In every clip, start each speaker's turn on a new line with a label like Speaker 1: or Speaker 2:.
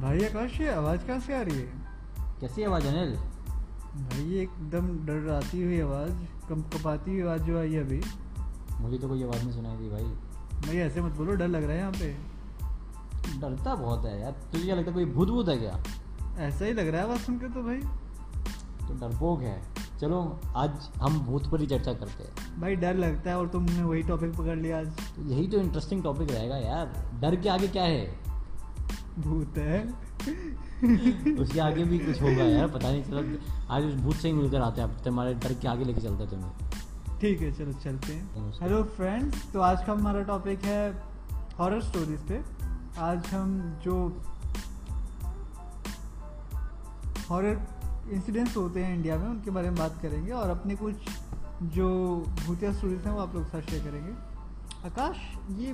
Speaker 1: भाई आकाश ये आवाज़ कहाँ से आ रही है?
Speaker 2: कैसी आवाज़ अनिल?
Speaker 1: भाई एकदम डराती हुई आवाज़ कम कपाती हुई आवाज़ जो आई है अभी।
Speaker 2: मुझे तो कोई आवाज़ नहीं सुनाई दी भाई।
Speaker 1: भाई ऐसे मत बोलो डर लग रहा है यहाँ पे।
Speaker 2: डरता बहुत है यार तुझे क्या लगता है कोई भूत भूत है क्या?
Speaker 1: ऐसा ही लग रहा है आवाज़ सुन के तो भाई।
Speaker 2: तो डरपोक है। चलो आज हम भूत पर ही चर्चा करते हैं।
Speaker 1: भाई डर लगता है और तुमने वही टॉपिक पकड़ लिया आज।
Speaker 2: तो यही तो इंटरेस्टिंग टॉपिक रहेगा यार। डर के आगे क्या है?
Speaker 1: भूत है।
Speaker 2: उसके आगे भी कुछ होगा यार पता नहीं चला। आज उस भूत से ही मिलकर आते हैं तुम्हारे डर के आगे लेके चलते हैं तुम्हें।
Speaker 1: ठीक है चलो चलते हैं। हेलो फ्रेंड्स तो आज का हमारा टॉपिक है हॉरर स्टोरीज पे। आज हम जो हॉरर इंसिडेंट्स होते हैं इंडिया में उनके बारे में बात करेंगे और अपने कुछ जो भूतिया स्टोरीज हैं वो आप लोग साथ शेयर करेंगे। आकाश ये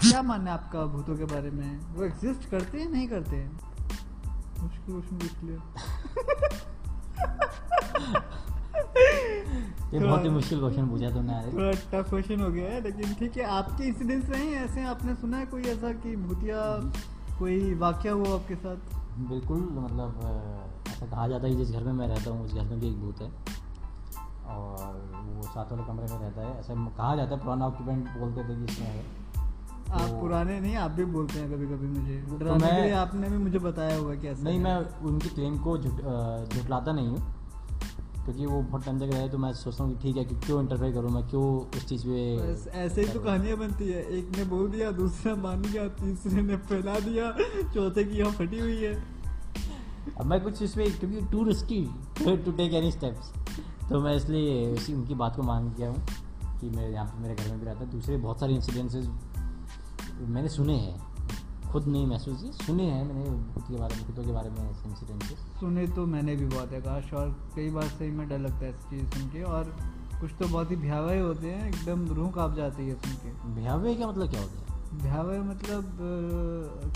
Speaker 1: क्या मानना है आपका भूतों के बारे में? वो एग्जिस्ट करते हैं नहीं करते हैं? मुश्किल क्वेश्चन पूछ लिया।
Speaker 2: ये बहुत ही मुश्किल क्वेश्चन पूछा तुमने यार
Speaker 1: थोड़ा टफ क्वेश्चन हो गया है लेकिन ठीक है आपके इंसिडेंट्स रहे हैं ऐसे आपने सुना है कोई ऐसा कि भूतिया कोई वाक्य हुआ आपके साथ?
Speaker 2: बिल्कुल मतलब ऐसा कहा जाता है कि जिस घर में मैं रहता हूँ उस घर में भी एक भूत है। और वो साथ वाले कमरे में रहता है। ऐसा कहा जाता है पुराना ऑक्यूपेंट बोलते थे कि इसमें है।
Speaker 1: आप
Speaker 2: तो-
Speaker 1: पुराने नहीं आप भी बोलते हैं कभी कभी मुझे।
Speaker 2: तो
Speaker 1: डराने के लिए आपने भी मुझे बताया होगा कि ऐसा
Speaker 2: नहीं मैं उनकी क्लेम को झुट झुटलाता नहीं हूँ क्योंकि वो बहुत टाइम तक रहे तो मैं सोचता हूँ कि ठीक है कि क्यों इंटरफेयर करूँ मैं क्यों उस चीज़ पे
Speaker 1: ऐसे ही तो कहानियाँ बनती है। एक ने बोल दिया दूसरा मान गया तीसरे ने फैला दिया चौथे की यहाँ फटी हुई है।
Speaker 2: अब मैं कुछ इसमें क्योंकि too risky to take any steps तो मैं इसलिए उसी उनकी बात को मान गया हूँ कि मेरे यहाँ पे मेरे घर में भी रहता है। दूसरे बहुत सारे इंसिडेंसेस मैंने सुने हैं। खुद नहीं महसूस किए सुने हैं मैंने भूत के बारे में भूतों के बारे में ऐसे इंसिडेंसेस
Speaker 1: सुने तो मैंने भी बहुत है काश और कई बार सही में डर लगता है ऐसी चीज़ सुन के। और कुछ तो बहुत ही भयावह होते हैं एकदम रूह काँप जाती है सुन के।
Speaker 2: भयावह का मतलब क्या होता है?
Speaker 1: भयावह मतलब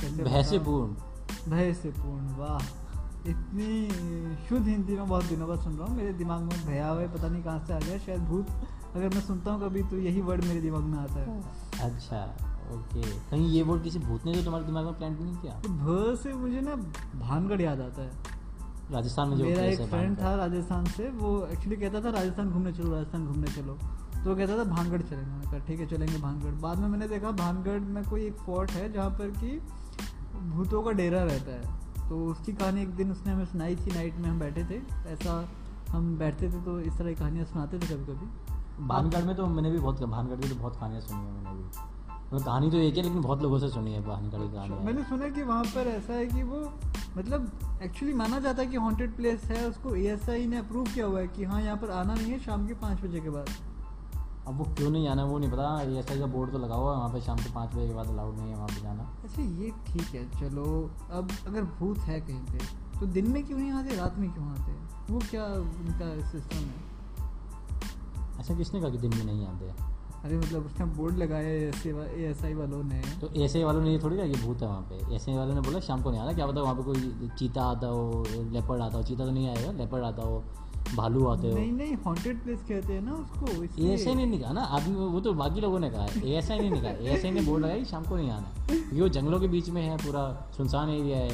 Speaker 1: कैसे
Speaker 2: भय से पूर्ण।
Speaker 1: भय से पूर्ण वाह। इतनी शुद्ध हिंदी में बहुत दिनों बाद सुन रहा हूँ मेरे दिमाग में भयावह पता नहीं कहाँ से आ गया शायद भूत अगर मैं सुनता हूँ कभी तो यही वर्ड मेरे दिमाग में आता है।
Speaker 2: अच्छा ओके। कहीं ये वर्ड किसी भूत ने तो तुम्हारे दिमाग में प्लान नहीं किया?
Speaker 1: भ से मुझे ना भानगढ़ याद आता है।
Speaker 2: राजस्थान में जो
Speaker 1: मेरा एक फ्रेंड था राजस्थान से वो एक्चुअली कहता था राजस्थान घूमने चलो राजस्थान घूमने चलो। तो वो कहता था भानगढ़ चलेंगे। मैंने कहा ठीक है चलेंगे भानगढ़। बाद में मैंने देखा भानगढ़ में कोई एक फोर्ट है जहाँ पर कि भूतों का डेरा रहता है। तो उसकी कहानी एक दिन उसने हमें सुनाई थी नाइट में हम बैठे थे। ऐसा हम बैठते थे तो इस तरह की कहानियाँ सुनाते थे कभी कभी
Speaker 2: भानगढ़ में तो मैंने भी बहुत भानगढ़ में तो बहुत कहानियाँ सुनी है मैंने भी। मतलब कहानी तो एक है लेकिन बहुत लोगों से सुनी है भानगढ़ की कहानी
Speaker 1: मैंने सुना कि वहाँ पर ऐसा है कि वो मतलब एक्चुअली माना जाता है कि हॉन्टेड प्लेस है उसको ए ने अप्रूव किया हुआ है कि हाँ यहाँ पर आना नहीं है शाम के पाँच बजे के बाद।
Speaker 2: अब वो क्यों नहीं जाना वो नहीं पता। ये ऐसा का बोर्ड तो लगा हुआ है वहाँ पे शाम को पाँच बजे के बाद अलाउड नहीं है वहाँ पे जाना।
Speaker 1: अच्छा ये ठीक है चलो। अब अगर भूत है कहीं पे तो दिन में क्यों नहीं आते रात में क्यों आते? वो क्या उनका सिस्टम है?
Speaker 2: ऐसा किसने कहा कि दिन में नहीं आते?
Speaker 1: अरे मतलब उसने बोर्ड लगाया है ए एस आई वालों ने।
Speaker 2: तो ऐसे वालों ने ये थोड़ी कहा कि भूत है वहाँ पे? एस आई वालों ने बोला शाम को नहीं आना। क्या पता वहाँ पे कोई चीता आता हो लेपर्ड आता हो। चीता तो नहीं आएगा लेपर्ड आता हो। भालू आते हो।
Speaker 1: नहीं नहीं हॉन्टेड प्लेस कहते हैं ना उसको।
Speaker 2: ऐसे नहीं कहा ना आदमी वो तो बाकी लोगों ने कहा ऐसा नहीं कहा। ऐसे ने बोर्ड लगाई शाम को नहीं आना क्योंकि वो जंगलों के बीच में है पूरा सुनसान एरिया है।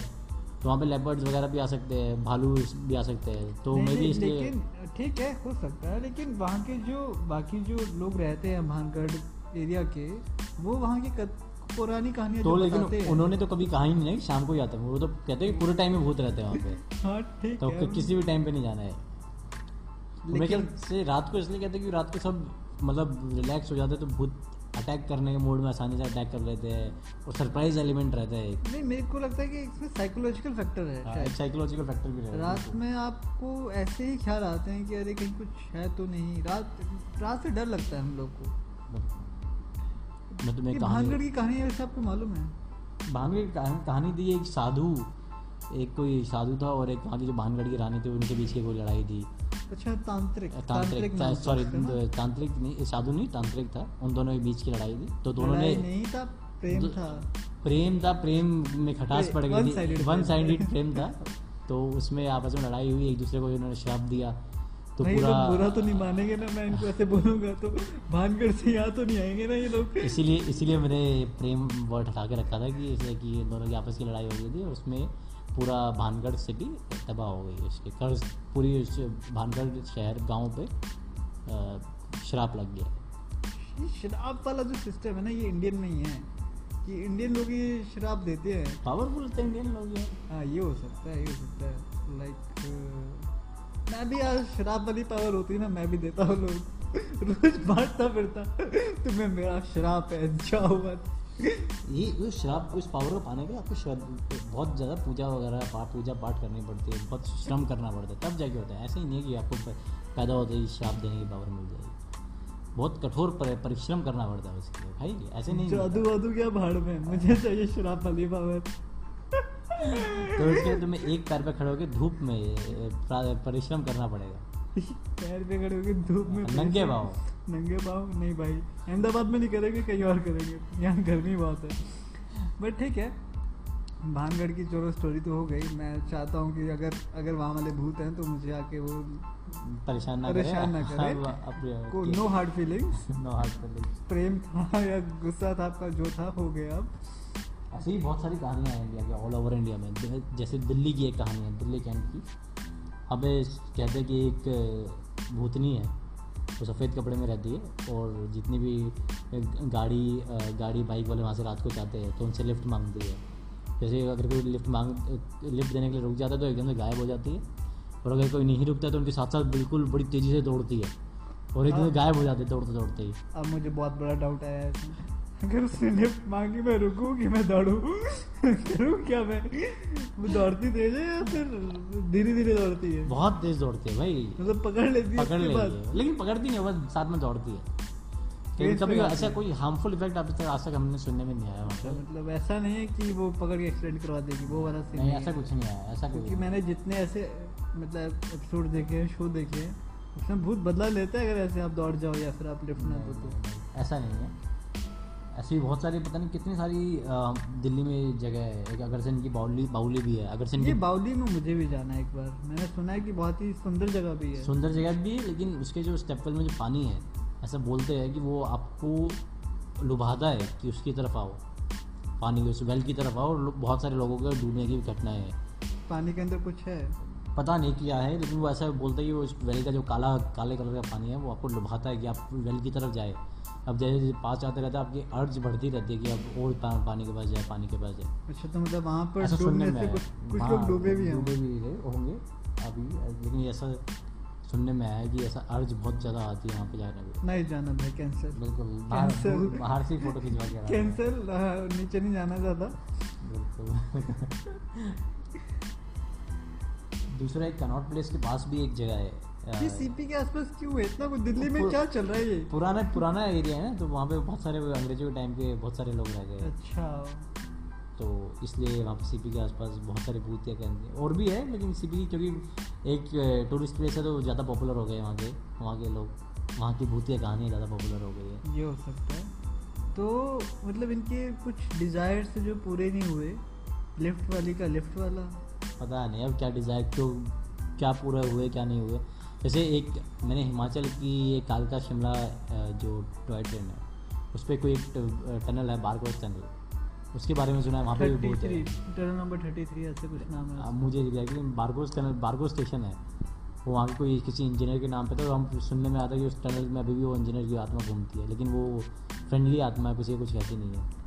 Speaker 2: तो वहाँ पे लेपर्ड्स वगैरह भी आ सकते हैं भालू भी आ सकते हैं। तो मे भी इसलिए
Speaker 1: ठीक है हो सकता है लेकिन वहाँ के जो बाकी जो लोग रहते हैं भानगढ़ एरिया के वो वहाँ की पुरानी कहानियाँ
Speaker 2: तो लेकिन उन्होंने तो कभी कहा ही नहीं शाम को ही आते हैं। वो तो कहते हैं कि पूरे टाइम में भूत रहते हैं वहाँ पे।
Speaker 1: हाँ ठीक
Speaker 2: तो
Speaker 1: है।
Speaker 2: किसी भी टाइम पे नहीं जाना है। मेरे ख्याल
Speaker 1: लेकिन
Speaker 2: से रात को इसलिए कहते हैं कि रात को सब मतलब रिलैक्स हो जाते हैं तो भूत अटैक करने के मूड में आसानी से अटैक कर लेते हैं और सरप्राइज़ एलिमेंट रहता है
Speaker 1: नहीं मेरे को लगता है कि इसमें साइकोलॉजिकल फैक्टर है
Speaker 2: हाँ, साइकोलॉजिकल फैक्टर भी रहता है।
Speaker 1: रात में आपको ऐसे ही ख्याल आते हैं कि अरे कहीं कुछ है तो नहीं। रात रात से डर लगता है हम लोग को।
Speaker 2: मैं तुम्हें
Speaker 1: भानगढ़ की कहानी है वैसे आपको मालूम है?
Speaker 2: भानगढ़ की कहानी कहानी थी एक साधु। एक कोई साधु था और एक वहाँ की जो भानगढ़ की रानी थी उनके बीच की कोई लड़ाई थी।
Speaker 1: अच्छा तांत्रिक
Speaker 2: तांत्रिक सॉरी तांत्रिक नहीं साधु नहीं तांत्रिक था। उन दोनों के बीच की लड़ाई थी तो दोनों ने
Speaker 1: नहीं था प्रेम था।
Speaker 2: प्रेम था प्रेम में खटास पड़ गई थी। वन साइडेड प्रेम था। तो उसमें आपस में लड़ाई हुई एक दूसरे को इन्होंने श्राप दिया। तो
Speaker 1: नहीं
Speaker 2: पूरा
Speaker 1: तो बुरा तो नहीं मानेंगे ना मैं इनको ऐसे बोलूँगा तो भानगढ़ से यहाँ तो नहीं आएँगे ना ये लोग।
Speaker 2: इसीलिए इसीलिए मैंने प्रेम वर्ड हटा के रखा था कि जैसे कि दोनों की आपस की लड़ाई हो गई थी उसमें पूरा भानगढ़ सिटी तबाह हो गई उसके कर्ज पूरी भानगढ़ शहर गाँव पे शराब लग गया।
Speaker 1: शराब वाला जो सिस्टम है ना ये इंडियन में ही है। कि इंडियन लोग ये शराब देते हैं।
Speaker 2: पावरफुल इंडियन लोग ये
Speaker 1: हाँ। ये हो सकता है ये हो सकता है। लाइक मैं भी आज शराब वाली पावर होती ना मैं भी देता हूँ लोग। रोज बांटता फिरता। तुम्हें मेरा शराब है जाओ मत।
Speaker 2: ये उस शराब उस पावर को पाने के लिए आपको श्रद्ध- बहुत ज़्यादा पूजा वगैरह पा, पूजा पाठ करनी पड़ती है बहुत श्रम करना पड़ता है तब जाके होता है। ऐसे ही नहीं है कि आपको पैदा होते ही शराब देने की पावर मिल जाएगी। बहुत कठोर पर, परिश्रम करना पड़ता है उसके लिए भाई ऐसे नहीं
Speaker 1: जादू वादू क्या भाड़ में? मुझे चाहिए शराब वाली पावर।
Speaker 2: तो उसके लिए तुम्हें एक पैर पे खड़े होकर धूप में परिश्रम करना पड़ेगा।
Speaker 1: पैर पे खड़े होके धूप में
Speaker 2: नंगे पाँव।
Speaker 1: नंगे पाँव नहीं भाई। अहमदाबाद में नहीं करेंगे कहीं और करेंगे। यहाँ गर्मी बहुत है। बट ठीक है। भानगढ़ की चलो स्टोरी तो हो गई। मैं चाहता हूँ कि अगर अगर वहाँ वाले भूत हैं तो मुझे आके वो
Speaker 2: परेशान ना
Speaker 1: परेशान ना करे।
Speaker 2: हाँ,
Speaker 1: को no hard feelings
Speaker 2: no heart feelings
Speaker 1: प्रेम था या गुस्सा था आपका जो था हो गया अब।
Speaker 2: ऐसी ही बहुत सारी कहानियाँ हैं इंडिया के ऑल ओवर इंडिया में। जैसे दिल्ली की एक कहानी है दिल्ली कैंट की। हमें कहते हैं कि एक भूतनी है वो सफ़ेद कपड़े में रहती है और जितनी भी गाड़ी गाड़ी बाइक वाले वहाँ से रात को जाते हैं तो उनसे लिफ्ट मांगती है। जैसे अगर कोई लिफ्ट मांग लिफ्ट देने के लिए रुक जाता है तो एकदम से गायब हो जाती है। और अगर कोई नहीं रुकता है तो उनके साथ साथ बिल्कुल बड़ी तेज़ी से दौड़ती है। और एकदम से गायब हो जाती है दौड़ते दौड़ते ही।
Speaker 1: अब मुझे बहुत बड़ा डाउट आया है। अगर उसने लिफ्ट मांगी मैं रुकूं कि मैं दौड़ूं। करूँ क्या मैं? वो दौड़ती तेज है या फिर धीरे धीरे दौड़ती है?
Speaker 2: बहुत तेज़ दौड़ती है भाई।
Speaker 1: मतलब पकड़ लेती है
Speaker 2: पकड़
Speaker 1: बाद।
Speaker 2: है। लेकिन पकड़ती नहीं है बस साथ में दौड़ती है। लेकिन कभी ऐसा कोई हार्मफुल इफ़ेक्ट अभी तक आज तक हमने सुनने में नहीं आया
Speaker 1: अच्छा, मतलब ऐसा नहीं है कि वो पकड़ के एक्सीडेंट करवा देगी वो वाला सीन
Speaker 2: नहीं ऐसा कुछ नहीं आया ऐसा
Speaker 1: क्योंकि मैंने जितने ऐसे मतलब एपिसोड देखे हैं शो देखे हैं उसमें बहुत बदला लेता है अगर ऐसे आप दौड़ जाओ या फिर आप लिफ्ट ना दो तो।
Speaker 2: ऐसा नहीं है। ऐसी बहुत सारी पता नहीं कितनी सारी दिल्ली में जगह है। एक अगरसेन की बाउली बाउली भी है। अगरसेन की
Speaker 1: बाउली में मुझे भी जाना है एक बार। मैंने सुना है कि बहुत ही सुंदर जगह भी है।
Speaker 2: सुंदर जगह भी है लेकिन उसके जो स्टेपवेल में जो पानी है ऐसा बोलते हैं कि वो आपको लुभाता है कि उसकी तरफ़ आओ। पानी के उस वेल की तरफ़ आओ और बहुत सारे लोगों के डूबने की घटनाएँ हैं।
Speaker 1: पानी के अंदर कुछ है?
Speaker 2: पता नहीं किया है लेकिन वो ऐसा बोलता है कि वो उस वेल का जो काला काले कलर का पानी है वो आपको लुभाता है कि आप वेल की तरफ़ जाए। अब जैसे जैसे पास आते रहते हैं आपकी अर्ज़ बढ़ती रहती है कि आप और पानी के पास जाए पानी के पास जाए।
Speaker 1: अच्छा तो मतलब वहाँ पर
Speaker 2: ऐसा सुनने में
Speaker 1: कुछ कुछ
Speaker 2: हाँ,
Speaker 1: लोग डूबे भी
Speaker 2: डूबे भी है होंगे अभी लेकिन ऐसा सुनने में आया कि ऐसा अर्ज़ बहुत ज़्यादा आती है वहाँ पे जाने में।
Speaker 1: नहीं जाना भाई कैंसिल
Speaker 2: बिल्कुल बाहर बाहर से फ़ोटो खिंचवा के।
Speaker 1: कैंसिल नीचे नहीं जाना ज़्यादा।
Speaker 2: बिल्कुल। दूसरा एक कनॉट प्लेस के पास भी एक जगह है।
Speaker 1: ये सीपी के आसपास क्यों है? इतना कुछ दिल्ली में क्या चल रहा है ये?
Speaker 2: पुराना पुराना एरिया है ना तो वहाँ पे बहुत सारे अंग्रेज़ों के टाइम के बहुत सारे लोग रह गए।
Speaker 1: अच्छा।
Speaker 2: तो इसलिए वहाँ पे सीपी के आसपास बहुत सारे भूतिया कहते हैं और भी है लेकिन सीपी क्योंकि एक टूरिस्ट प्लेस है तो ज़्यादा पॉपुलर हो गए वहाँ के वहाँ के लोग। वहाँ की भूतिया कहानियाँ ज़्यादा पॉपुलर हो गई है।
Speaker 1: ये हो सकता है। तो मतलब इनके कुछ डिजायर्स जो पूरे नहीं हुए? लिफ्ट वाली का लिफ्ट वाला?
Speaker 2: पता नहीं अब क्या डिज़ायर क्यों क्या पूरा हुए क्या नहीं हुए। जैसे एक मैंने हिमाचल की एक कालका शिमला जो टॉय ट्रेन है उस पर कोई एक टनल है बारकोस टनल उसके बारे में सुना है वहाँ पे भी बहुत है।
Speaker 1: टर्न नंबर थर्टी थ्री ऐसे कुछ नाम है।
Speaker 2: मुझे exactly Barog tunnel Barog station है। वो वहाँ के कोई किसी इंजीनियर के नाम पे था तो हम सुनने में आता है कि उस टनल में अभी भी वो इंजीनियर की आत्मा घूमती है लेकिन वो फ्रेंडली आत्मा है किसी को कुछ कहती नहीं है।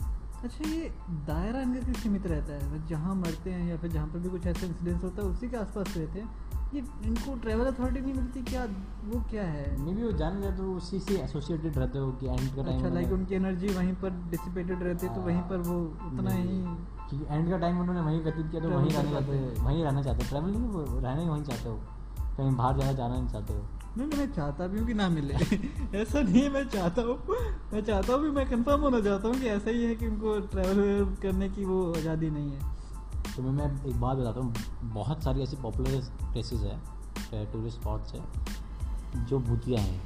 Speaker 1: अच्छा ये दायरा इनका क्यों सीमित रहता है? जहाँ मरते हैं या फिर जहाँ पर भी कुछ ऐसा इंसिडेंस होता है उसी के आसपास रहते हैं? ये इनको ट्रैवल अथॉरिटी नहीं मिलती? क्या वो क्या है?
Speaker 2: मे भी वो जान जाए तो उसी से एसोसिएटेड रहते हो कि एंड का टाइम
Speaker 1: अच्छा लाइक उनकी एनर्जी वहीं पर डिसिपेटेड रहती है तो वहीं पर वो उतना ही
Speaker 2: क्योंकि एंड का टाइम उन्होंने वहीं व्यतीत किया तो वहीं रहना चाहते वहीं रहना चाहते ट्रैवल नहीं वो रहना ही वहीं चाहते हो। कहीं बाहर जाना जाना नहीं चाहते हो।
Speaker 1: नहीं मैं चाहता भी हूँ कि ना मिले। ऐसा नहीं है मैं चाहता हूँ। मैं चाहता हूँ भी मैं कंफर्म होना चाहता हूँ कि ऐसा ही है कि उनको ट्रैवल करने की वो आज़ादी नहीं है।
Speaker 2: तो मैं मैं एक बात बताता हूँ। बहुत सारी ऐसी पॉपुलर प्लेसेस है टूरिस्ट स्पॉट्स है जो भूतिया हैं।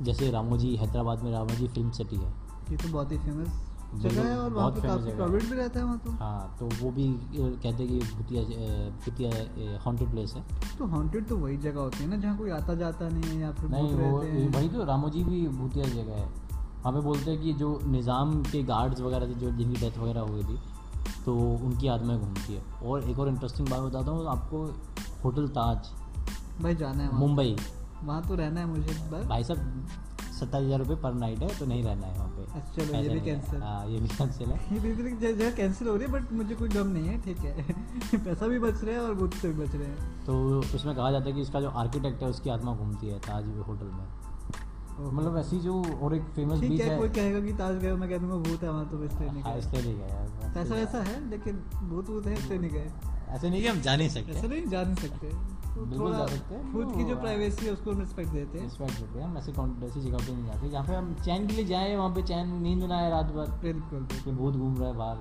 Speaker 2: जैसे रामोजी हैदराबाद में रामोजी फ़िल्म सिटी है।
Speaker 1: ये तो बहुत ही फ़ेमस जगह है और वहाँ पे काफ़ी
Speaker 2: है।
Speaker 1: क्राउडेड भी रहता है वहाँ तो।
Speaker 2: हाँ तो वो भी कहते हैं कि भूतिया भूतिया हॉन्टेड प्लेस है।
Speaker 1: तो हॉन्टेड तो वही जगह होती है ना जहाँ कोई आता जाता नहीं है या फिर
Speaker 2: नहीं वो वही तो रामोजी भी भूतिया जगह है। वहाँ पे बोलते हैं कि जो निज़ाम के गार्ड्स वगैरह थे जो जिनकी डेथ वगैरह हुई थी तो उनकी आत्माएँ घूमती है। और एक और इंटरेस्टिंग बात बताता हूँ आपको होटल ताज
Speaker 1: भाई जाना है
Speaker 2: मुंबई।
Speaker 1: वहाँ तो रहना है मुझे
Speaker 2: भाई साहब सत्ताईस हज़ार रुपये पर नाइट है तो नहीं रहना है वहाँ।
Speaker 1: अच्छा, चलो, ये भी
Speaker 2: नहीं है। ये भी कैंसिल है।
Speaker 1: ये बिल्कुल जगह कैंसिल हो रही है बट मुझे कोई गम नहीं है ठीक है। पैसा भी बच रहा है और भूत भी बच रहे हैं।
Speaker 2: तो उसमें कहा जाता है कि इसका जो आर्किटेक्ट है उसकी आत्मा घूमती है ताज होटल में। मतलब ऐसी जो और एक फ़ेमस बीच
Speaker 1: है कोई कहेगा कि ताज गए मैं कह दूँगा भूत है वहाँ तो इसलिए नहीं
Speaker 2: हाँ
Speaker 1: गए
Speaker 2: इसलिए नहीं गया यार
Speaker 1: पैसा वैसा है लेकिन भूत वूत है इसलिए नहीं गए।
Speaker 2: ऐसे नहीं कि हम जा नहीं
Speaker 1: ऐसा
Speaker 2: सकते
Speaker 1: नहीं जा नहीं सकते।
Speaker 2: बिल्कुल जा सकते हैं,
Speaker 1: खुद की जो प्राइवेसी है उसको हम रिस्पेक्ट देते हैं।
Speaker 2: रिस्पेक्ट देते हैं। हम ऐसे ऐसी जगह पे नहीं जाते। जहाँ पे हम चैन के लिए जाए वहाँ पे चैन नींद ना आए रात भर।
Speaker 1: बिल्कुल
Speaker 2: कि भूत घूम रहा है बाहर।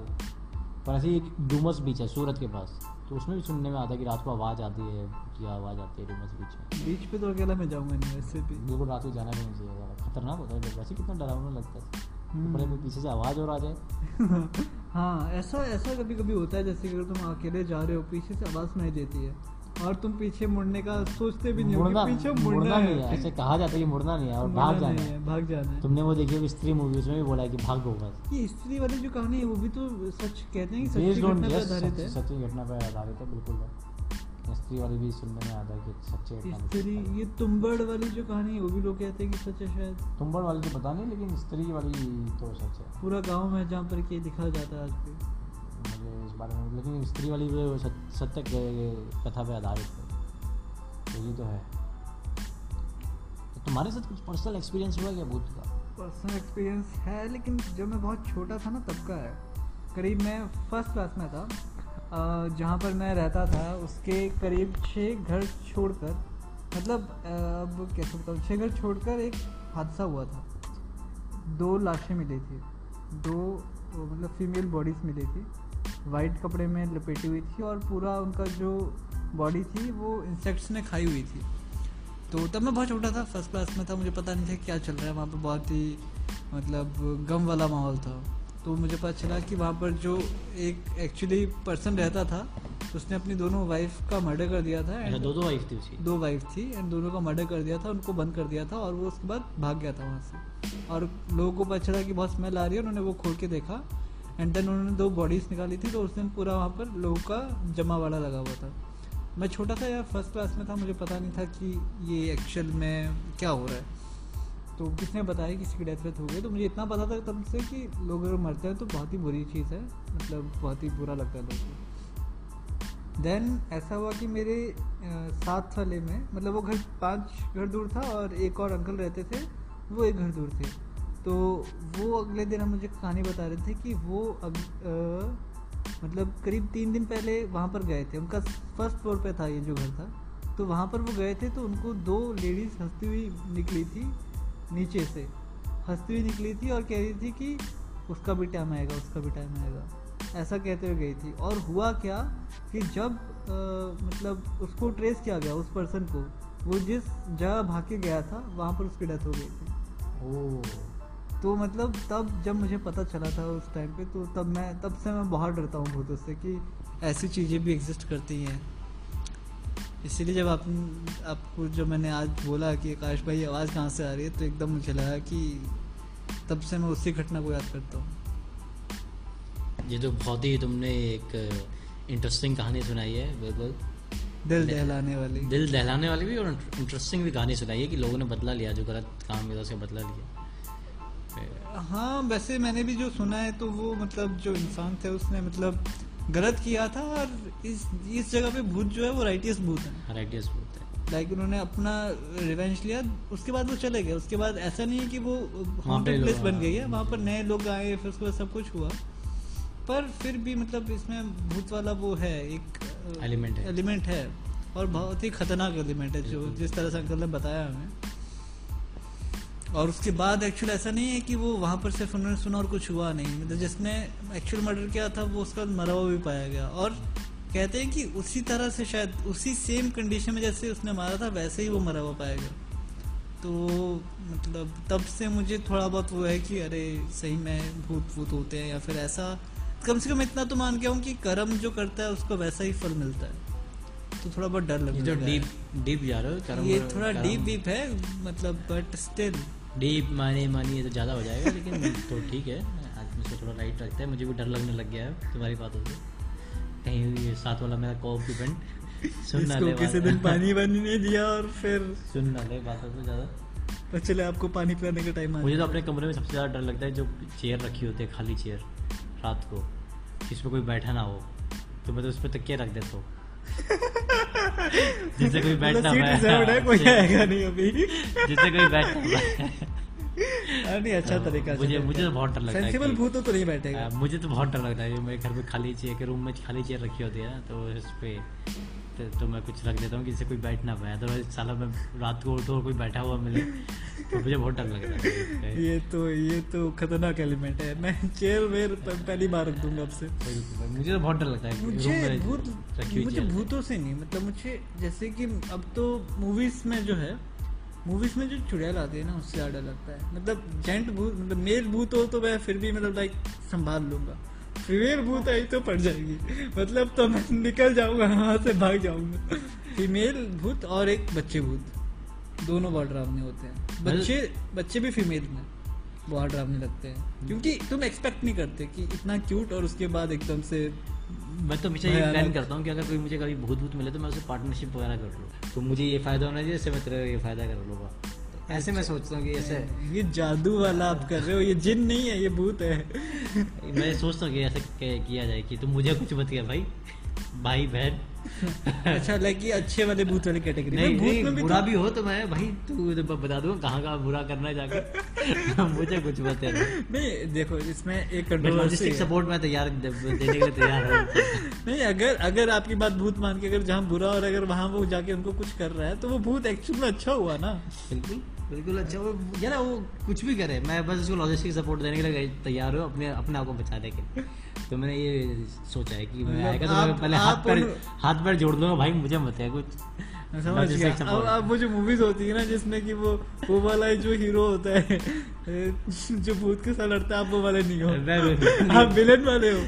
Speaker 2: पर ऐसे एक डूमस बीच है सूरत के पास। तो उसमें भी सुनने में आता है कि रात को आवाज़ आती है की आवाज़ आती है डूमस बीच में।
Speaker 1: बीच पे तो अकेला मैं जाऊँगा नहीं वैसे भी।
Speaker 2: बिल्कुल रात को जाना भी नहीं चाहिए। खतरनाक होता है। वैसे कितना डरावना लगता है।
Speaker 1: हम्म।
Speaker 2: बड़े पीछे से आवाज़ और आ जाए।
Speaker 1: हाँ ऐसा ऐसा कभी कभी होता है जैसे कि अगर तुम अकेले जा रहे हो पीछे से आवाज़ सुनाई देती है। और तुम पीछे मुड़ने का सोचते भी नहीं
Speaker 2: मुड़ना
Speaker 1: पीछे
Speaker 2: मुड़ना
Speaker 1: मुड़ना
Speaker 2: नहीं है ऐसे कहा जाता है कि मुड़ना नहीं है और भाग जाना है
Speaker 1: है। भाग जाना है।
Speaker 2: तुमने वो देखी स्त्री मूवी उसमें भी बोला है कि भागो बस।
Speaker 1: ये स्त्री वाली जो कहानी है वो भी तो सच कहते हैं कि सच्ची घटना पे
Speaker 2: यस
Speaker 1: आधारित है।
Speaker 2: सच्ची घटना पर आधारित है बिल्कुल स्त्री वाली भी सुनने में आता है कि सच्ची
Speaker 1: स्त्री ये तुम्बड़ वाली जो कहानी है वो भी लोग कहते हैं कि सच है शायद।
Speaker 2: तुम्बड़ वाली तो पता नहीं लेकिन स्त्री वाली तो सच है।
Speaker 1: पूरा गाँव में जहाँ पर कि दिखाया जाता है आज भी।
Speaker 2: मुझे इस बारे में लेकिन स्त्री वाली सत्य कथा पे आधारित है। तो ये तो है। तो तुम्हारे साथ कुछ पर्सनल एक्सपीरियंस हुआ क्या भूत का?
Speaker 1: पर्सनल एक्सपीरियंस है, लेकिन जब मैं बहुत छोटा था ना, तब का है। करीब मैं फ़र्स्ट क्लास में था। जहाँ पर मैं रहता था, उसके करीब छः घर छोड़कर मतलब अब कैसे बताऊँ? छः घर छोड़कर एक हादसा हुआ था। दो लाशें मिली थी। दो मतलब फीमेल बॉडीज मिली थी। वाइट कपड़े में लपेटी हुई थी और पूरा उनका जो बॉडी थी वो इंसेक्ट्स ने खाई हुई थी। तो तब मैं बहुत छोटा था फ़र्स्ट क्लास में था मुझे पता नहीं था क्या चल रहा है वहाँ पर बहुत ही मतलब गम वाला माहौल था। तो मुझे पता चला कि वहाँ पर जो एक एक्चुअली पर्सन रहता था उसने अपनी दोनों वाइफ का मर्डर कर दिया था and
Speaker 2: दो दो वाइफ थी उसकी?
Speaker 1: दो वाइफ थी एंड दोनों का मर्डर कर दिया था उनको बंद कर दिया था और वो उसके बाद भाग गया था वहाँ से। और लोगों को पता चला कि बहुत स्मेल आ रही है उन्होंने वो खोल के देखा एंड देन उन्होंने दो बॉडीज निकाली थी तो उस दिन पूरा वहाँ पर लोगों का जमा वाला लगा हुआ था। मैं छोटा था यार फ़र्स्ट क्लास में था, मुझे पता नहीं था कि ये एक्चुअल में क्या हो रहा है। तो किसने बताया किसी की डेथ वेथ हो गई तो मुझे इतना पता था तब से कि लोग अगर मरते हैं तो बहुत ही बुरी चीज़ है मतलब बहुत ही बुरा लगता है लोगों को। देन ऐसा हुआ कि मेरे सात वाले में मतलब वो घर, पाँच घर दूर था और एक और अंकल रहते थे, वो एक घर दूर थे। तो वो अगले दिन हम मुझे कहानी बता रहे थे कि वो अग, अ, मतलब करीब तीन दिन पहले वहाँ पर गए थे। उनका फ़र्स्ट फ्लोर पे था ये जो घर था। तो वहाँ पर वो गए थे तो उनको दो लेडीज़ हंसती हुई निकली थी नीचे से। हंसती हुई निकली थी और कह रही थी कि उसका भी टाइम आएगा उसका भी टाइम आएगा। ऐसा कहते हुए गई थी। और हुआ क्या कि जब अ, मतलब उसको ट्रेस किया गया उस पर्सन को वो जिस जगह भाग के गया था वहाँ पर उसकी डेथ हो गई थी।
Speaker 2: ओह।
Speaker 1: तो मतलब तब जब मुझे पता चला था उस टाइम पे तो तब मैं तब से मैं बहुत डरता हूँ भूतों से कि ऐसी चीज़ें भी एग्जिस्ट करती हैं। इसीलिए जब आप आपको जो मैंने आज बोला कि आकाश भाई आवाज़ कहाँ से आ रही है तो एकदम मुझे लगा कि तब से मैं उसी घटना को याद करता हूँ।
Speaker 2: ये तो बहुत ही तुमने एक इंटरेस्टिंग कहानी सुनाई है बिल्कुल।
Speaker 1: दिल दहलाने वाली।
Speaker 2: दिल दहलाने वाली भी और इंटरेस्टिंग भी कहानी सुनाई है कि लोगों ने बदला लिया जो गलत काम किया उसका बदला लिया।
Speaker 1: हाँ वैसे मैंने भी जो सुना है तो वो मतलब जो इंसान थे उसने मतलब गलत किया था और इस इस जगह पे भूत जो है वो राइटियस भूत है।
Speaker 2: राइटियस बोलते हैं।
Speaker 1: लाइक उन्होंने अपना रिवेंज लिया उसके बाद वो चले गए। उसके बाद ऐसा नहीं है कि वो
Speaker 2: पे
Speaker 1: हॉन्टेड प्लेस बन गई है वहाँ पर नए लोग आए फिर उसके बाद सब कुछ हुआ। पर फिर भी मतलब इसमें भूत वाला वो है एक
Speaker 2: Element है।
Speaker 1: एलिमेंट है और बहुत ही खतरनाक एलिमेंट है जो जिस तरह से अंकल ने बताया हमें। और उसके बाद एक्चुअल ऐसा नहीं है कि वो वहाँ पर सिर्फ़ उन्होंने सुना और कुछ हुआ नहीं। मतलब जिसने एक्चुअल मर्डर किया था वो उसका मरा हुआ भी पाया गया। और कहते हैं कि उसी तरह से शायद उसी सेम कंडीशन में जैसे उसने मारा था वैसे ही वो मरा हुआ पाया गया। तो मतलब तब से मुझे थोड़ा बहुत वो है कि अरे सही में भूत भूत होते हैं या फिर ऐसा। कम से कम इतना तो मान गया हूँ कि कर्म जो करता है उसको वैसा ही फल मिलता है। तो थोड़ा बहुत डर
Speaker 2: ये
Speaker 1: लगने
Speaker 2: जो
Speaker 1: है।
Speaker 2: डीप डीप जा रहे हो
Speaker 1: ये थोड़ा डीप डीप है मतलब बट स्टिल
Speaker 2: डीप माने मानी ये तो ज़्यादा हो जाएगा लेकिन तो ठीक है। आज मुझसे थोड़ा लाइट रखते है मुझे भी डर लगने लग गया है तुम्हारी बातों से। कहीं ये साथ वाला मेरा को ऑक्यूपेंट सुन ना ले
Speaker 1: किसी दिन पानी वानी नहीं दिया और फिर
Speaker 2: सुन ना ले बातों से ज़्यादा।
Speaker 1: तो चले आपको पानी पिलाने का टाइम
Speaker 2: मुझे तो अपने कमरे में सबसे ज़्यादा डर लगता है जो चेयर रखी होती है खाली चेयर रात को। जिसमें कोई बैठा ना हो। तो मैं तो उस पर तकिया रख देता हूँ। जिससे कोई बैठ
Speaker 1: मतलब
Speaker 2: ना पाए
Speaker 1: है। कोई
Speaker 2: हाँ,
Speaker 1: आएगा नहीं अभी।
Speaker 2: जिससे कोई बैठ ना पाए
Speaker 1: हाँ, नहीं अच्छा
Speaker 2: तो
Speaker 1: तरीका
Speaker 2: मुझे मुझे तो बहुत डर लगता है
Speaker 1: सेंसिबल भूत तो नहीं बैठेगा।
Speaker 2: मुझे तो बहुत डर लगता है। मेरे घर में खाली चेयर के रूम में खाली चेयर रखी होती है ना तो उस पे तो, तो मैं कुछ रख देता हूँ कि जिससे कोई बैठ ना पाए। अदरवाइज़ साला मैं रात को उठो और कोई बैठा हुआ मिले तो मुझे बहुत डर लगता है।
Speaker 1: ये तो ये तो खतरनाक एलिमेंट है। मैं चेयर वेयर पहली बार रख दूँगा आपसे।
Speaker 2: मुझे तो बहुत डर लगता है
Speaker 1: मुझे भूत मुझे भूतों से नहीं मतलब मुझे जैसे कि अब तो मूवीज़ में जो है मूवीज़ में जो चुड़ैल आती है ना उससे ज़्यादा लगता है। मतलब जेंट भूत मतलब मेल भूत हो तो मैं फिर भी मतलब लाइक संभाल लूँगा। फीमेल भूत आई तो पड़ जाएगी। मतलब तो मैं निकल जाऊँगा वहाँ से भाग जाऊँगा। फीमेल भूत और एक बच्चे भूत। दोनों बहुत डरावने होते हैं। बच्चे बच्चे भी फीमेल में बहुत डरावने लगते हैं। क्योंकि तुम एक्सपेक्ट नहीं करते कि इतना क्यूट और उसके बाद एकदम से
Speaker 2: मैं तो हमेशा ये प्लान करता हूँ कि अगर कोई मुझे कभी भूत भूत मिले तो मैं उसे पार्टनरशिप वगैरह कर लूँ। तो मुझे ये फ़ायदा होना चाहिए इससे मैं तेरा ये फ़ायदा कर लूँगा। ऐसे मैं सोचता हूँ कि ऐसे
Speaker 1: ये जादू वाला आप कर रहे हो ये जिन नहीं है ये भूत है।
Speaker 2: मैं सोचता हूँ कि ऐसे किया जाए कि तुम मुझे कुछ मत किया भाई। भाई बहन।
Speaker 1: अच्छा लाइक ये अच्छे वाले भूत वाली कैटेगरी
Speaker 2: नहीं
Speaker 1: में भूत
Speaker 2: नहीं
Speaker 1: में भी
Speaker 2: बुरा
Speaker 1: तो-
Speaker 2: भी हो तो मैं भाई तू तो बता दूँगा कहाँ कहाँ बुरा करना है जाकर मुझे कुछ मत कहना
Speaker 1: नहीं देखो इसमें एक कंट्रोवर्सी
Speaker 2: लॉजिस्टिक सपोर्ट में तैयार देने के लिए तैयार हूँ।
Speaker 1: नहीं अगर अगर आपकी बात भूत मान के अगर जहाँ बुरा और अगर वहाँ वो जाके उनको कुछ कर रहा है तो वो भूत एक्चुअल में अच्छा हुआ ना।
Speaker 2: बिल्कुल। बिल्कुल अच्छा वो यार वो कुछ भी करे मैं बस उसको लॉजिस्टिक सपोर्ट देने के लिए तैयार हूँ अपने अपने आप को बचाने के लिए। तो मैंने ये सोचा है कि मैं
Speaker 1: मतलब
Speaker 2: आएगा तो मैं पहले हाथ पैर हाथ पैर जोड़ दूँगा भाई मुझे मत है कुछ।
Speaker 1: समझ गया। अब अब वो जो मूवीज़ होती है ना जिसमें कि वो वो वाला जो हीरो होता है जो भूत के साथ लड़ता है आप वो वाले नहीं हो। आप विलन वाले हो।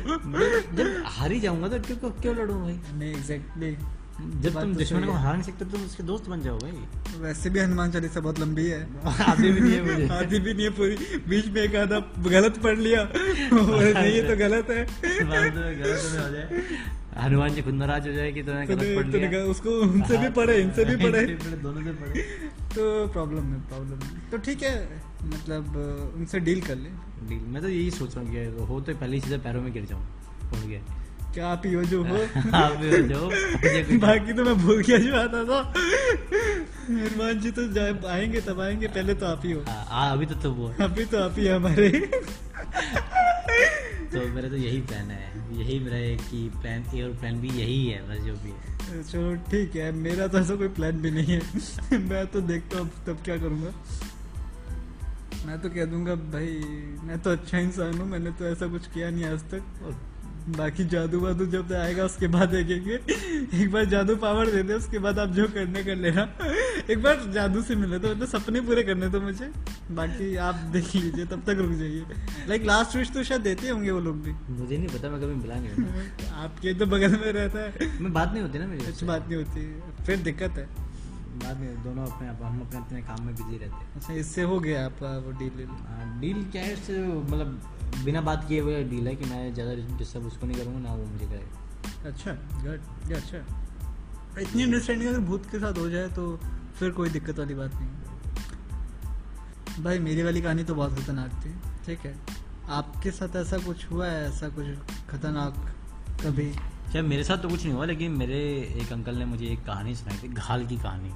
Speaker 2: जब हार ही जाऊँगा तो क्यों क्यों लड़ूं भाई?
Speaker 1: नहीं एग्जैक्टली
Speaker 2: जब तुम
Speaker 1: तो
Speaker 2: दुश्मन को। हरा नहीं सकते तुम उसके दोस्त बन जाओ भाई
Speaker 1: वैसे भी हनुमान चालीसा बहुत लंबी है।
Speaker 2: आती भी नहीं है मुझे।
Speaker 1: आती भी नहीं है पूरी। बीच में एक आधा गलत पढ़ लिया। नहीं ये तो गलत है।
Speaker 2: गलत हो जाए। हनुमान जी खुद नाराज़ हो जाए कि तुमने
Speaker 1: तो
Speaker 2: गलत पढ़
Speaker 1: तो
Speaker 2: लिया।
Speaker 1: उसको उनसे भी पढ़े इनसे भी पढ़े।
Speaker 2: दोनों से पढ़े।
Speaker 1: तो प्रॉब्लम है प्रॉब्लम तो ठीक है मतलब उनसे डील कर ले।
Speaker 2: डील मैं तो यही सोच रहा हूँ कि हो तो पहले ही सीधे पैरों में गिर जाऊँ उड़ गया
Speaker 1: क्या आप ही हो जो हो?
Speaker 2: आप हो मुझे कुछ-
Speaker 1: बाकी तो मैं भूल गया जो आता था। हनुमान जी तो जाए आएँगे तब आएँगे पहले तो आप ही हो।
Speaker 2: हाँ, हाँ, अभी तो तुम वो
Speaker 1: अभी तो आप ही है हमारे।
Speaker 2: तो मेरा तो यही प्लान है। यही मेरा है कि प्लान ए और प्लान बी यही है बस जो भी है।
Speaker 1: चलो ठीक है। मेरा तो ऐसा कोई प्लान भी नहीं है। मैं तो देखता हूँ तब क्या करूँगा। मैं तो कह दूँगा भाई मैं तो अच्छा इंसान हूँ मैंने तो ऐसा कुछ किया नहीं आज तक। और बाकी जादू वादू जब आएगा उसके बाद देखेंगे। एक बार जादू पावर दे दे उसके बाद आप जो करने कर लेना। एक बार जादू से मिले तो मतलब सपने पूरे करने तो मुझे। बाकी आप देख लीजिए तब तक रुक जाइए। लाइक लास्ट विश तो शायद देते होंगे वो लोग भी।
Speaker 2: मुझे नहीं पता मैं कभी मिला नहीं
Speaker 1: आपके तो बगल में रहता है।
Speaker 2: मैं बात नहीं होती ना मेरी
Speaker 1: अच्छी बात नहीं होती। फिर दिक्कत है।
Speaker 2: बाद में दोनों अपने आप हम अपने अपने काम में बिज़ी रहते हैं।
Speaker 1: अच्छा इससे हो गया आपका वो डील डील
Speaker 2: हाँ, डील क्या है इससे? मतलब बिना बात किए हुए डील है कि मैं ज़्यादा डिस्टर्ब उसको नहीं करूँगा ना वो मुझे करेगा
Speaker 1: अच्छा गुड ये अच्छा इतनी अंडरस्टैंडिंग अगर भूत के साथ हो जाए तो फिर कोई दिक्कत वाली बात नहीं। भाई मेरी वाली कहानी तो बहुत खतरनाक थी ठीक है? आपके साथ ऐसा कुछ हुआ है? ऐसा कुछ खतरनाक कभी?
Speaker 2: शायद मेरे साथ तो कुछ नहीं हुआ लेकिन मेरे एक अंकल ने मुझे एक कहानी सुनाई थी घाल की कहानी।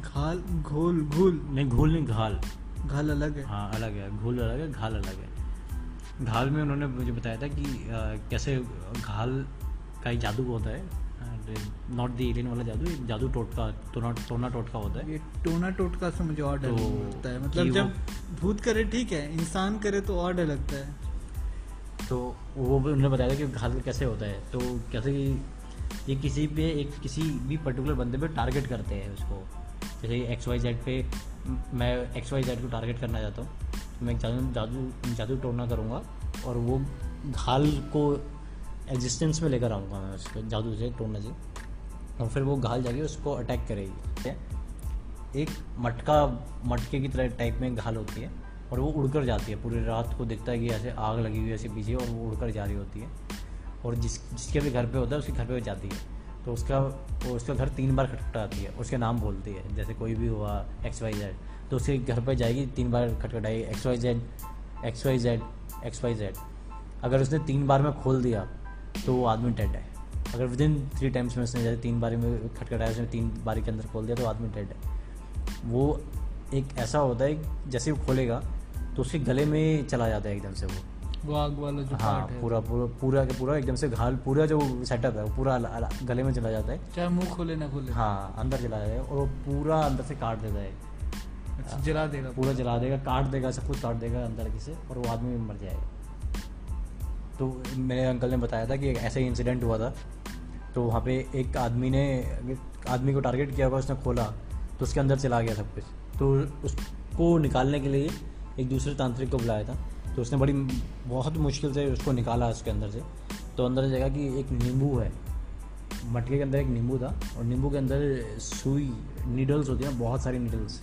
Speaker 1: घाल घोल घूल?
Speaker 2: नहीं घोल नहीं घाल।
Speaker 1: घाल अलग है।
Speaker 2: हाँ अलग है घोल अलग है घाल अलग है। घाल में उन्होंने मुझे बताया था कि अ, कैसे घाल का एक जादू होता है। नॉट द एलियन वाला जादू जादू टोटका टोना टोना टोटका होता है।
Speaker 1: ये टोना टोटका से मुझे और डर
Speaker 2: तो
Speaker 1: लगता है। मतलब जब भूत करे ठीक है इंसान करे तो और डर लगता है।
Speaker 2: तो वो भी उन्होंने बताया था कि घाल कैसे होता है। तो कैसे कि ये किसी पे एक किसी भी पर्टिकुलर बंदे पे टारगेट करते हैं उसको। जैसे एक्स वाई जेड पे मैं एक्स वाई जेड को टारगेट करना चाहता हूँ। मैं जादू जादू जादू टोना करूँगा और वो घाल को एग्जिस्टेंस में लेकर आऊँगा मैं उसको जादू से, टोना से। और फिर वो घाल जाके उसको अटैक करेगी एक मटका, मटके की तरह टाइप में घाल होती है और वो उड़कर जाती है। पूरी रात को दिखता है कि ऐसे आग लगी हुई है ऐसे पीछे और वो उड़कर जा रही होती है। और जिस, जिसके भी घर पे होता है, उसके घर पे जाती है। तो उसका उसका घर तीन बार खटखटाती है, उसके नाम बोलती है। जैसे कोई भी हुआ एक्स वाई जेड तो उसके घर पर जाएगी तीन बार खटखटाएगी X Y Z X Y Z X Y Z अगर उसने तीन बार में खोल दिया तो वो आदमी डेड है। अगर विद इन थ्री टाइम्स में उसने जैसे तीन बारी में खटखटाया उसने तीन बारी के अंदर खोल दिया तो आदमी डेड है। वो एक ऐसा होता है जैसे वो खोलेगा तो उसके गले में चला जाता है एकदम से वो।
Speaker 1: वो आग वाला जो
Speaker 2: हाँ
Speaker 1: पार्ट है।
Speaker 2: पूरा पूरा पूरा के पूरा एकदम से घाल पूरा जो सेटअप है वो पूरा अल- अल- गले में चला जाता है।
Speaker 1: चाहे मुँह खोले ना खोले।
Speaker 2: हाँ अंदर चला जाता है और वो पूरा अंदर से काट देता है।
Speaker 1: अच्छा, जला देगा
Speaker 2: पूरा जला देगा काट देगा सब कुछ काट देगा अंदर की से और वो आदमी मर जाएगा। तो मेरे अंकल ने बताया था कि ऐसा ही इंसिडेंट हुआ था। तो वहाँ पे एक आदमी ने आदमी को टारगेट किया हुआ उसने खोला तो उसके अंदर चला गया सब कुछ। तो उसको निकालने के लिए एक दूसरे तांत्रिक को बुलाया था। तो उसने बड़ी बहुत मुश्किल से उसको निकाला उसके अंदर से। तो अंदर जगह कि एक नींबू है। मटके के अंदर एक नींबू था और नींबू के अंदर सुई नीडल्स होती हैं बहुत सारी नीडल्स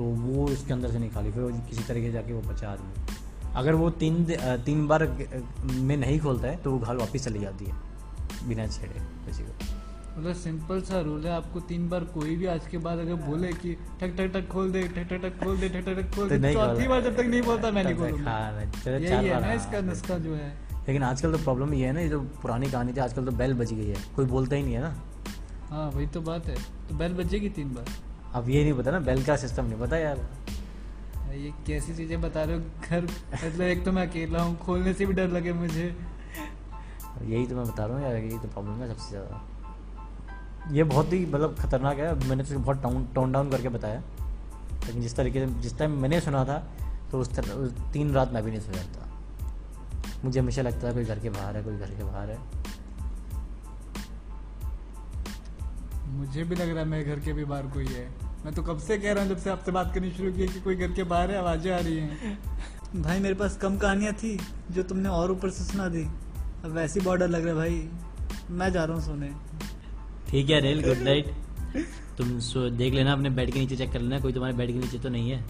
Speaker 2: तो वो इसके अंदर से निकाली फिर वो किसी तरीके से जाके वो बचा आदमी अगर वो तीन तीन बार में नहीं खोलता है तो वो घाल वापस चली जाती है बिना छेड़े किसी को।
Speaker 1: मतलब सिंपल सा रूल है आपको तीन बार कोई भी आज के बाद अगर बोले कि ठक ठक ठक खोल दे ठक ठक ठक खोल दे ठक ठक ठक खोल
Speaker 2: तो
Speaker 1: दे
Speaker 2: नहीं
Speaker 1: चौथी बार जब तक नहीं बोलता मैं नहीं खोलूँगा
Speaker 2: हाँ,
Speaker 1: यही है ना इसका नुस्खा जो है।
Speaker 2: लेकिन आजकल तो प्रॉब्लम ये है ना ये जो पुरानी कहानी थी आजकल तो बेल बज गई है कोई बोलता ही नहीं है ना।
Speaker 1: हाँ वही तो बात है। तो बेल बजेगी तीन बार।
Speaker 2: अब ये नहीं पता ना बेल का सिस्टम नहीं पता यार।
Speaker 1: ये कैसी चीज़ें बता रहे हो घर मतलब एक तो मैं अकेला हूँ खोलने से भी डर लगे मुझे।
Speaker 2: यही तो मैं बता रहा हूँ यार यही तो प्रॉब्लम है सबसे ज़्यादा। ये बहुत ही मतलब खतरनाक है मैंने तो बहुत टाउन टोन डाउन करके बताया। लेकिन जिस तरीके से जिस टाइम मैंने सुना था तो उस तरह तीन रात मैं भी नहीं सोया था। मुझे हमेशा लगता था कोई घर के बाहर है कोई घर के बाहर है।
Speaker 1: मुझे भी लग रहा है मेरे घर के भी बाहर कोई है। मैं तो कब से कह रहा हूँ जब से आपसे बात करनी शुरू की है कि कोई घर के बाहर है आवाज़ें आ रही हैं। भाई मेरे पास कम कहानियाँ थी जो तुमने और ऊपर से सुना दी। अब वैसी बॉर्डर लग रहा है भाई। मैं जा रहा हूँ सोने।
Speaker 2: ठीक है रेल गुड नाइट तुम सो देख लेना अपने बेड के नीचे चेक कर लेना कोई तुम्हारे बेड के नीचे तो नहीं है।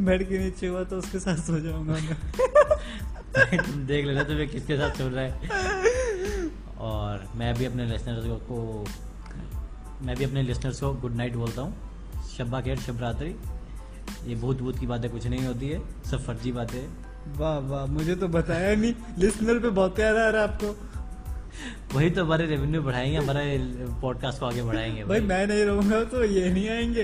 Speaker 1: बेड के नीचे हुआ तो उसके साथ सो जाऊँगा मैं।
Speaker 2: तुम देख लेना तुम्हें किसके साथ सो रहा है। और मैं भी अपने लिसनर्स को मैं भी अपने लिस्नर्स को गुड नाइट बोलता हूँ। शब्बा खेर शबरात्रि ये भूत भूत की बातें कुछ नहीं होती है, सब फर्जी बातें
Speaker 1: वाह वाह, मुझे तो बताया नहीं। लिस्नर पे बहुत प्यार आ रहा है आपको।
Speaker 2: वही तो हमारे रेवेन्यू बढ़ाएँगे हमारे पॉडकास्ट को आगे बढ़ाएँगे
Speaker 1: भाई भाई। मैं नहीं रहूँगा तो ये नहीं आएँगे।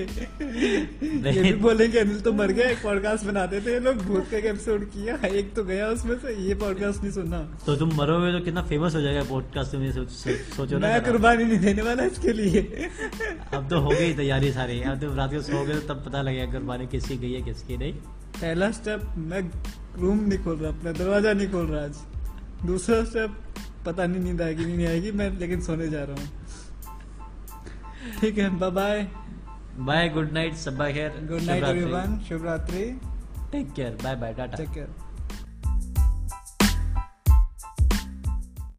Speaker 1: ये भी बोलेंगे अनिल तो मर गया एक पॉडकास्ट बनाते थे ये लोग भूत का एपिसोड किया एक तो गया उसमें से ये पॉडकास्ट नहीं सुना
Speaker 2: तो तुम मरोगे तो कितना फ़ेमस हो जाएगा पॉडकास्ट तुम सोच, सो, ना
Speaker 1: मैं कुर्बानी नहीं देने वाला इसके लिए।
Speaker 2: अब तो हो गई तैयारी सारी अब तो रात को सोओगे तो तब पता लगेगा कुर्बानी किसकी गई है किसकी नहीं।
Speaker 1: पहला स्टेप मैं रूम नहीं खोल रहा अपना दरवाज़ा नहीं खोल रहा आज। दूसरा स्टेप पता नहीं नींद आएगी नहीं आएगी मैं लेकिन सोने जा रहा हूँ। ठीक है bye bye
Speaker 2: bye good night सब खैर
Speaker 1: गुड नाइट एवरीवन शुभ रात्रि।
Speaker 2: Take care bye bye tata.
Speaker 1: Take care